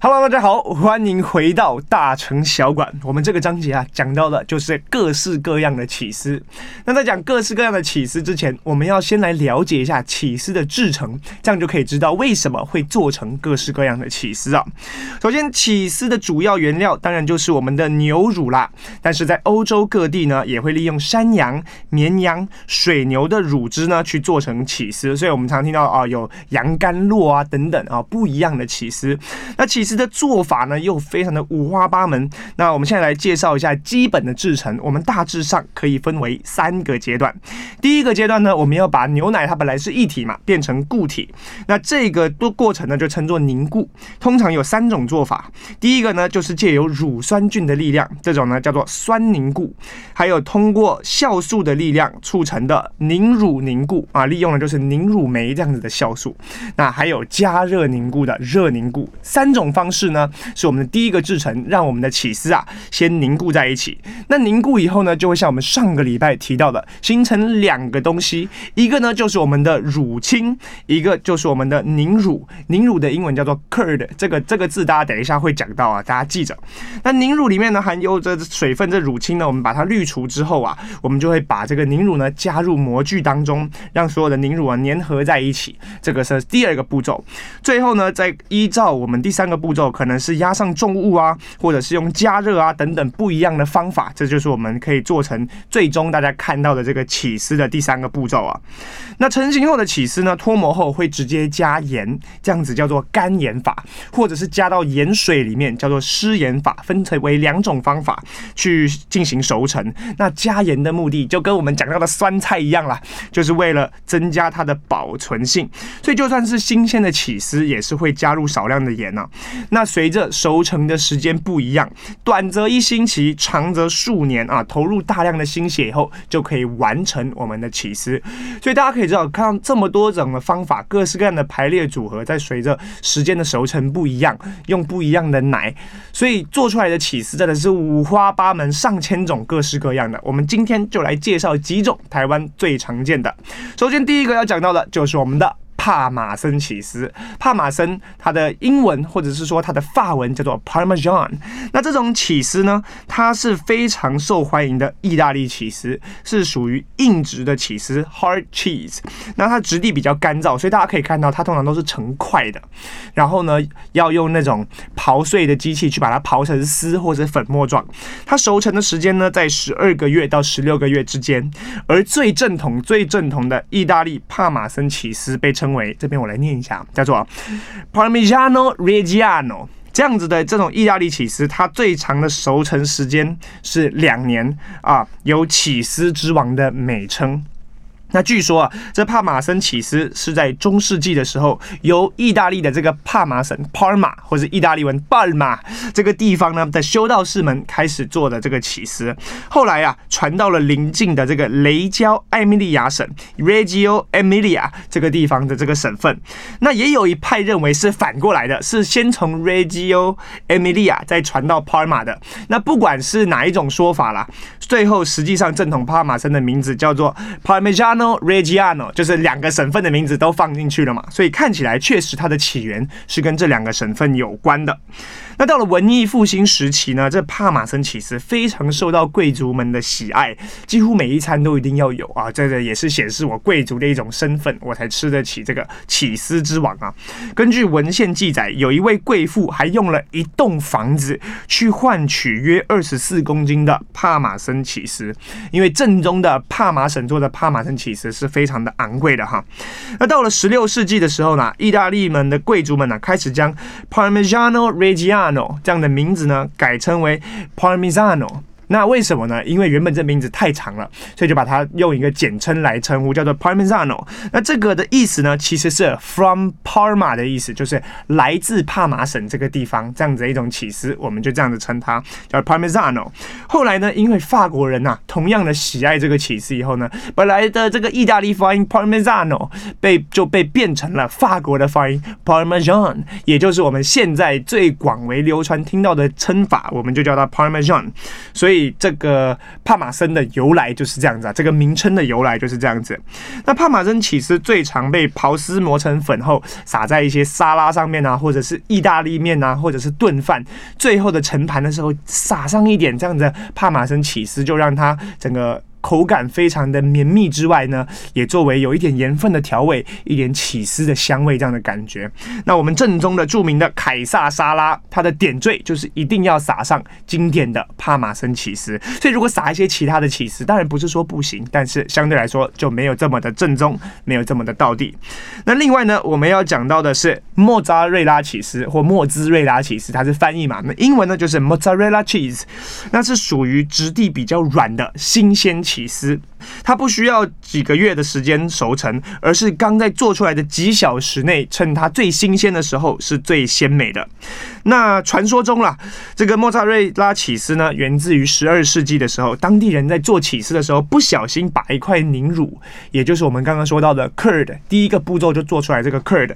Hello，大家好，欢迎回到大城小馆。我们这个章节啊，讲到的就是各式各样的起司。那在讲各式各样的起司之前，我们要先来了解一下起司的制成，这样就可以知道为什么会做成各式各样的起司啊。首先，起司的主要原料当然就是我们的牛乳啦。但是在欧洲各地呢，也会利用山羊、绵羊、水牛的乳汁呢去做成起司。所以我们常听到啊，有羊肝络啊等等啊不一样的起司。那起实的做法呢又非常的五花八门。那我们现在来介绍一下基本的制成。我们大致上可以分为三个阶段。第一个阶段呢，我们要把牛奶它本来是液体嘛，变成固体。那这个过过程呢就称作凝固。通常有三种做法。第一个呢就是借由乳酸菌的力量，这种呢叫做酸凝固。还有通过酵素的力量促成的凝乳凝固啊，利用的就是凝乳酶这样子的酵素。那还有加热凝固的热凝固。三种方式呢，是我们的第一个制成，让我们的起司啊先凝固在一起。那凝固以后呢，就会像我们上个礼拜提到的，形成两个东西，一个呢就是我们的乳清，一个就是我们的凝乳。凝乳的英文叫做 curd，这个这个字大家等一下会讲到啊，大家记着。那凝乳里面呢含有这水分，这乳清呢，我们把它滤除之后啊，我们就会把这个凝乳呢加入模具当中，让所有的凝乳啊粘合在一起。这个是第二个步骤。最后呢，再依照我们第三个步步骤，可能是压上重物啊，或者是用加热啊等等不一样的方法，这就是我们可以做成最终大家看到的这个起司的第三个步骤啊。那成型后的起司呢，脱模后会直接加盐，这样子叫做干盐法，或者是加到盐水里面叫做湿盐法，分成为两种方法去进行熟成。那加盐的目的就跟我们讲到的酸菜一样啦，就是为了增加它的保存性，所以就算是新鲜的起司也是会加入少量的盐啊。那随着熟成的时间不一样，短则一星期，长则数年啊，投入大量的心血以后，就可以完成我们的起司。所以大家可以知道，看到这么多种的方法，各式各样的排列组合，在随着时间的熟成不一样，用不一样的奶，所以做出来的起司真的是五花八门、上千种、各式各样的。我们今天就来介绍几种台湾最常见的。首先，第一个要讲到的就是我们的。帕玛森起司，帕玛森它的英文或者是说它的法文叫做 Parmesan。那这种起司呢，它是非常受欢迎的意大利起司，是属于硬质的起司 （hard cheese）。那它质地比较干燥，所以大家可以看到它通常都是成块的。然后呢，要用那种刨碎的机器去把它刨成丝或者粉末状。它熟成的时间呢，在十二个月到十六个月之间。而最正统、最正统的意大利帕玛森起司被。称为这边我来念一下，叫做 Parmigiano Reggiano 这样子的这种意大利起司，它最长的熟成时间是两年啊，有起司之王的美称。那据说啊，这帕玛森起司是在中世纪的时候，由意大利的这个帕玛省 （Parma） 或者意大利文 Palma 这个地方呢的修道士们开始做的这个起司。后来啊，传到了邻近的这个雷焦艾米利亚省 （Reggio Emilia） 这个地方的这个省份。那也有一派认为是反过来的，是先从 Reggio Emilia 再传到 Parma 的。那不管是哪一种说法啦，最后实际上正统帕玛森的名字叫做 Parmigiano Reggiano 就是两个省份的名字都放进去了嘛，所以看起来确实它的起源是跟这两个省份有关的。那到了文艺复兴时期呢，这帕玛森起司非常受到贵族们的喜爱，几乎每一餐都一定要有啊。这个也是显示我贵族的一种身份，我才吃得起这个起司之王啊。根据文献记载，有一位贵妇还用了一栋房子去换取约二十四公斤的帕玛森起司，因为正宗的帕玛省做的帕玛森起司是非常的昂贵的哈。那到了十六世纪的时候呢，意大利们的贵族们呢开始将 Parmigiano Reggiano 这样的名字呢，改称为 Parmigiano。那为什么呢？因为原本这名字太长了，所以就把它用一个简称来称呼，叫做 Parmigiano。那这个的意思呢，其实是 From Parma 的意思，就是来自帕马省这个地方这样子的一种起司，我们就这样子称它叫 Parmigiano。后来呢，因为法国人呐、同样的喜爱这个起司以后呢，本来的这个意大利发音 Parmigiano 被就被变成了法国的发音 Parmesan，也就是我们现在最广为流传听到的称法，我们就叫它 Parmesan。所以。这个帕玛森的由来就是这样子啊，这个名称的由来就是这样子。那帕玛森起司最常被刨丝磨成粉后撒在一些沙拉上面啊，或者是意大利面啊，或者是炖饭，最后的盛盘的时候撒上一点这样子帕玛森起司，就让它整个。口感非常的绵密之外呢，也作为有一点盐分的调味，一点起司的香味这样的感觉。那我们正宗的著名的凯撒沙拉，它的点缀就是一定要撒上经典的帕玛森起司。所以如果撒一些其他的起司，当然不是说不行，但是相对来说就没有这么的正宗，没有这么的道地。那另外呢，我们要讲到的是莫扎瑞拉起司或莫兹瑞拉起司，它是翻译嘛？那英文呢就是 mozzarella cheese，那是属于质地比较软的新鲜起司，它不需要几个月的时间熟成，而是刚在做出来的几小时内，趁它最新鲜的时候是最鲜美的。那传说中啦，这个莫扎瑞拉起司呢，源自于十二世纪的时候，当地人在做起司的时候，不小心把一块凝乳，也就是我们刚刚说到的 curd，第一个步骤就做出来这个 curd，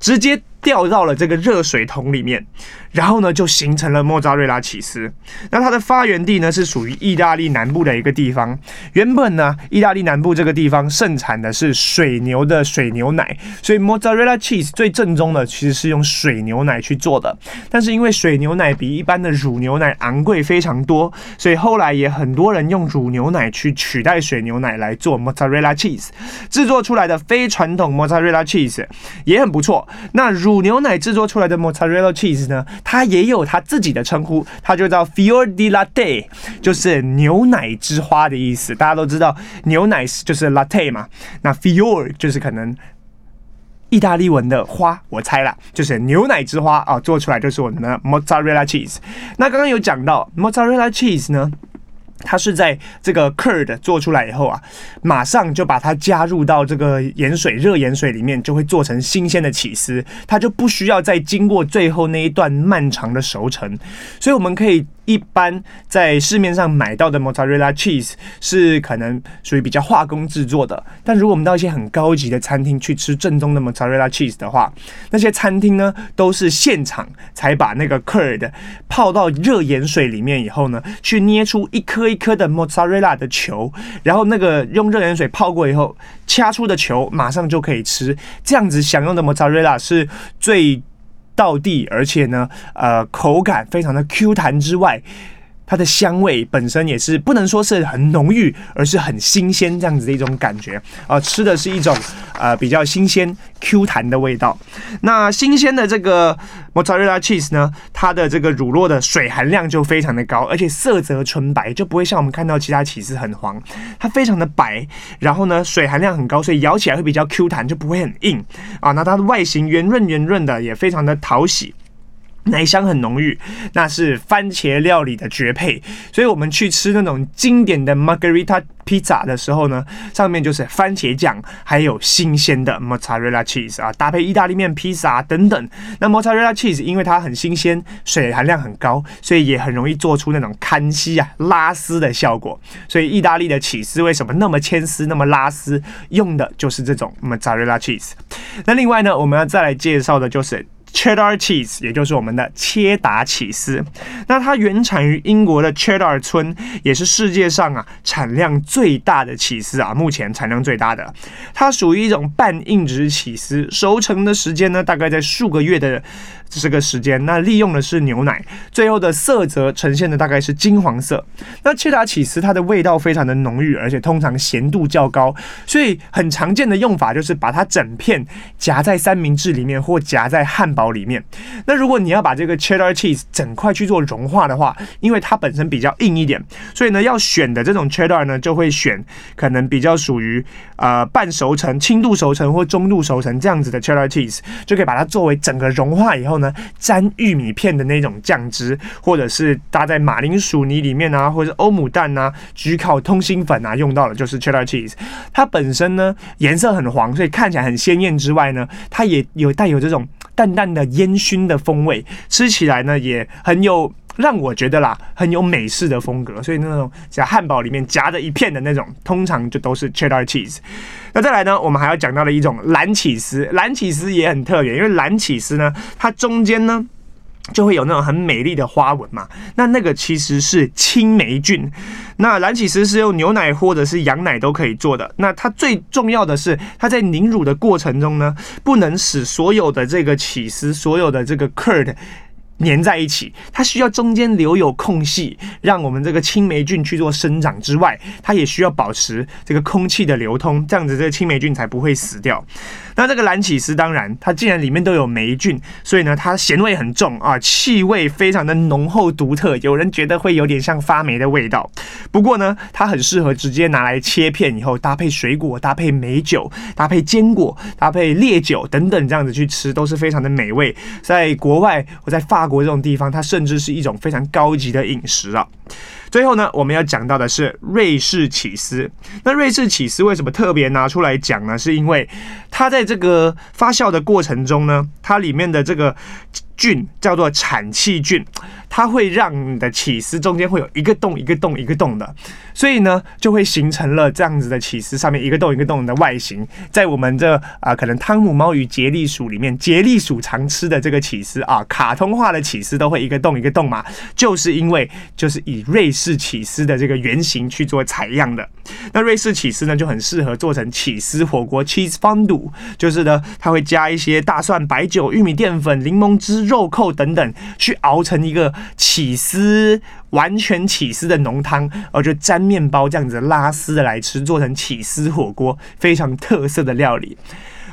直接。掉到了这个热水桶里面，然后呢，就形成了莫扎瑞拉起司。那它的发源地呢，是属于意大利南部的一个地方。原本呢，意大利南部这个地方盛产的是水牛的水牛奶，所以 mozzarella cheese 最正宗的其实是用水牛奶去做的。但是因为水牛奶比一般的乳牛奶昂贵非常多，所以后来也很多人用乳牛奶去取代水牛奶来做 mozzarella cheese，，制作出来的非传统 mozzarella cheese 也很不错。那乳牛奶制作出来的 mozzarella cheese 呢，它也有它自己的称呼，它就叫 fior di latte，就是牛奶之花的意思。大家都知道牛奶就是 latte 嘛，那 fior 就是可能意大利文的花，我猜啦，就是牛奶之花啊，做出来就是我们的 mozzarella cheese。那刚刚有讲到 mozzarella cheese 呢。它是在这个 curd 做出来以后啊，马上就把它加入到这个盐水、热盐水里面，就会做成新鲜的起司，它就不需要再经过最后那一段漫长的熟成，所以我们可以。一般在市面上买到的 mozzarella cheese 是可能属于比较化工制作的，但如果我们到一些很高级的餐厅去吃正宗的 mozzarella cheese 的话，那些餐厅呢都是现场才把那个 curd 泡到热盐水里面以后呢，去捏出一颗一颗的 mozzarella 的球，然后那个用热盐水泡过以后掐出的球马上就可以吃，这样子享用的 mozzarella 是最。道地，而且呢，呃，口感非常的 Q 弹之外，它的香味本身也是不能说是很浓郁，而是很新鲜这样子的一种感觉啊、呃，吃的是一种呃比较新鲜 Q 弹的味道。那新鲜的这个 Mozzarella cheese 呢，它的这个乳酪的水含量就非常的高，而且色泽纯白，就不会像我们看到其他起司很黄，它非常的白。然后呢，水含量很高，所以咬起来会比较 Q 弹，就不会很硬啊。那它的外形圆润圆润的，也非常的讨喜。奶香很浓郁，那是番茄料理的绝配。所以我们去吃那种经典的 Margherita Pizza 的时候呢，上面就是番茄酱，还有新鲜的 Mozzarella cheese 啊，搭配意大利面、披萨等等。那 Mozzarella cheese 因为它很新鲜，水含量很高，所以也很容易做出那种看稀啊、拉丝的效果。所以意大利的起司为什么那么牵丝、那么拉丝？用的就是这种 Mozzarella cheese。那另外呢，我们要再来介绍的就是。Cheddar cheese，也就是我们的切达起司，那它原产于英国的 Cheddar 村，也是世界上啊产量最大的起司啊，目前产量最大的。它属于一种半硬质起司，熟成的时间呢，大概在数个月的。这是个时间，那利用的是牛奶，最后的色泽呈现的大概是金黄色。那切达起司它的味道非常的浓郁，而且通常咸度较高，所以很常见的用法就是把它整片夹在三明治里面或夹在汉堡里面。那如果你要把这个 cheddar cheese 整块去做融化的话，因为它本身比较硬一点，所以呢要选的这种 cheddar 呢就会选可能比较属于呃半熟成、轻度熟成或中度熟成这样子的 cheddar cheese，就可以把它作为整个融化以后。呢，沾玉米片的那种酱汁，或者是搭在马铃薯泥里面啊，或者是欧姆蛋啊，焗烤通心粉啊，用到的就是 cheddar cheese。它本身呢颜色很黄，所以看起来很鲜艳之外呢，它也有带有这种淡淡的烟熏的风味，吃起来呢也很有。让我觉得啦，很有美式的风格，所以那种在汉堡里面夹着一片的那种，通常就都是 cheddar cheese。那再来呢，我们还要讲到的一种蓝起司，蓝起司也很特别，因为蓝起司呢，它中间呢就会有那种很美丽的花纹嘛。那那个其实是青霉菌。那蓝起司是用牛奶或者是羊奶都可以做的。那它最重要的是，它在凝乳的过程中呢，不能使所有的这个起司、所有的这个 curd。粘在一起，它需要中间留有空隙，让我们这个青霉菌去做生长之外，它也需要保持这个空气的流通，这样子这个青霉菌才不会死掉。那这个蓝起司当然，它既然里面都有霉菌，所以呢，它咸味很重啊，气味非常的浓厚独特，有人觉得会有点像发霉的味道。不过呢，它很适合直接拿来切片以后搭配水果、搭配美酒、搭配坚果、搭配烈酒等等这样子去吃，都是非常的美味。在国外，我在法国这种地方，它甚至是一种非常高级的饮食啊。最后呢，我们要讲到的是瑞士起司。那瑞士起司为什么特别拿出来讲呢？是因为它在这个发酵的过程中呢，它里面的这个。菌叫做产气菌，它会让你的起司中间会有一个洞一个洞一个洞的，所以呢就会形成了这样子的起司上面一个洞一个洞的外形。在我们这啊、可能汤姆猫与杰利鼠里面，杰利鼠常吃的这个起司啊，卡通化的起司都会一个洞一个洞嘛，就是因为就是以瑞士起司的这个原型去做采样的。那瑞士起司呢就很适合做成起司火锅 （cheese fondue），就是呢它会加一些大蒜、白酒、玉米淀粉、柠檬汁。肉扣等等，去熬成一个起司完全起司的浓汤，而就沾面包这样子拉丝的来吃，做成起司火锅，非常特色的料理。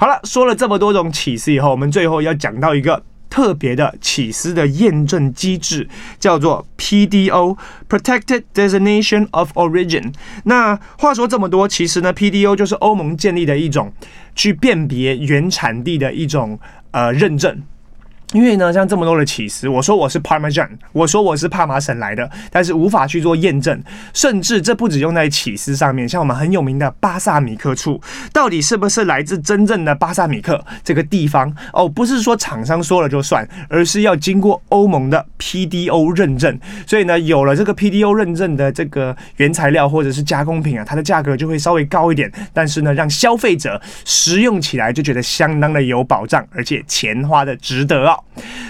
好了，说了这么多种起司以后，我们最后要讲到一个特别的起司的验证机制，叫做 PDO（Protected Designation of Origin）。那话说这么多，其实呢，PDO 就是欧盟建立的一种去辨别原产地的一种呃认证。因为呢，像这么多的起司，我说我是 Parmesan，我说我是帕玛省来的，但是无法去做验证，甚至这不只用在起司上面，像我们很有名的巴萨米克醋，到底是不是来自真正的巴萨米克这个地方？哦，不是说厂商说了就算，而是要经过欧盟的 PDO 认证。所以呢，有了这个 PDO 认证的这个原材料或者是加工品啊，它的价格就会稍微高一点，但是呢，让消费者食用起来就觉得相当的有保障，而且钱花的值得哦。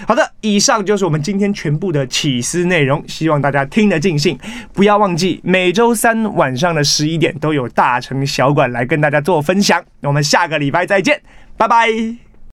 好的，以上就是我们今天全部的起司内容，希望大家听得尽兴。不要忘记每周三晚上的十一点都有大成小馆来跟大家做分享。我们下个礼拜再见，拜拜。